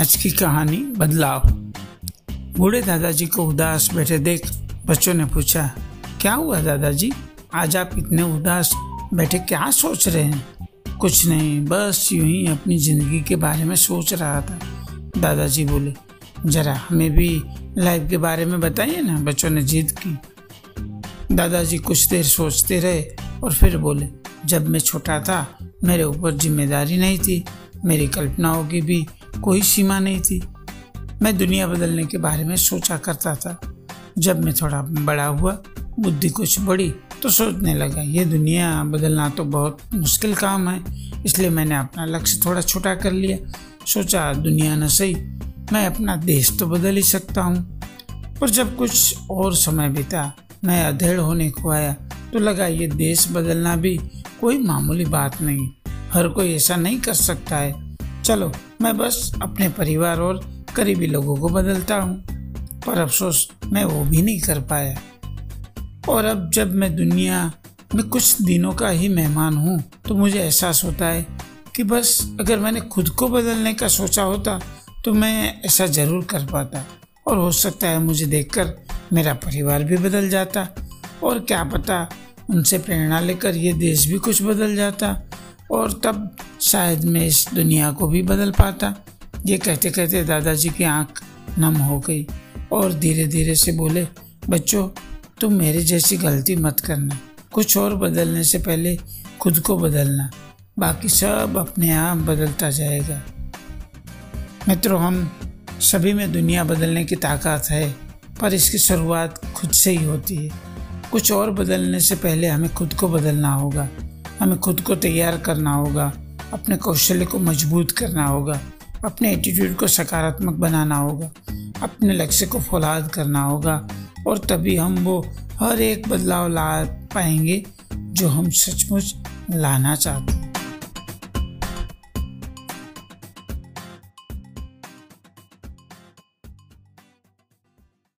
आज की कहानी बदलाव। बूढ़े दादाजी को उदास बैठे देख बच्चों ने पूछा, क्या हुआ दादाजी? आज आप इतने उदास बैठे क्या सोच रहे हैं? कुछ नहीं, बस यूँ ही अपनी ज़िंदगी के बारे में सोच रहा था। दादाजी बोले, जरा हमें भी लाइफ के बारे में बताइए ना, बच्चों ने जिद की। दादाजी कुछ देर सोचते रहे और फिर बोले, जब मैं छोटा था, मेरे ऊपर ज़िम्मेदारी नहीं थी, मेरी कल्पनाओं की भी कोई सीमा नहीं थी। मैं दुनिया बदलने के बारे में सोचा करता था। जब मैं थोड़ा बड़ा हुआ, बुद्धि कुछ बढ़ी तो सोचने लगा, ये दुनिया बदलना तो बहुत मुश्किल काम है, इसलिए मैंने अपना लक्ष्य थोड़ा छोटा कर लिया। सोचा, दुनिया न सही, मैं अपना देश तो बदल ही सकता हूँ। पर जब कुछ और समय बीता मैं अधेड़ होने को आया तो लगा, ये देश बदलना भी कोई मामूली बात नहीं, हर कोई ऐसा नहीं कर सकता है। चलो, मैं बस अपने परिवार और करीबी लोगों को बदलता हूँ। पर अफसोस, मैं वो भी नहीं कर पाया। और अब जब मैं दुनिया में कुछ दिनों का ही मेहमान हूँ तो मुझे एहसास होता है कि बस अगर मैंने खुद को बदलने का सोचा होता तो मैं ऐसा ज़रूर कर पाता। और हो सकता है मुझे देखकर मेरा परिवार भी बदल जाता। और क्या पता उनसे प्रेरणा लेकर ये देश भी कुछ बदल जाता। और तब शायद मैं इस दुनिया को भी बदल पाता। ये कहते कहते दादाजी की आँख नम हो गई और धीरे धीरे से बोले, बच्चों, तुम मेरी जैसी गलती मत करना। कुछ और बदलने से पहले खुद को बदलना। बाकी सब अपने आप बदलता जाएगा। मित्रों, हम सभी में दुनिया बदलने की ताकत है, पर इसकी शुरुआत खुद से ही होती है। कुछ और बदलने से पहले हमें खुद को बदलना होगा। हमें खुद को तैयार करना होगा। अपने कौशल्य को मज़बूत करना होगा, अपने एटीट्यूड को सकारात्मक बनाना होगा, अपने लक्ष्य को फौलाद करना होगा, और तभी हम वो हर एक बदलाव ला पाएँगे जो हम सचमुच लाना चाहते हैं।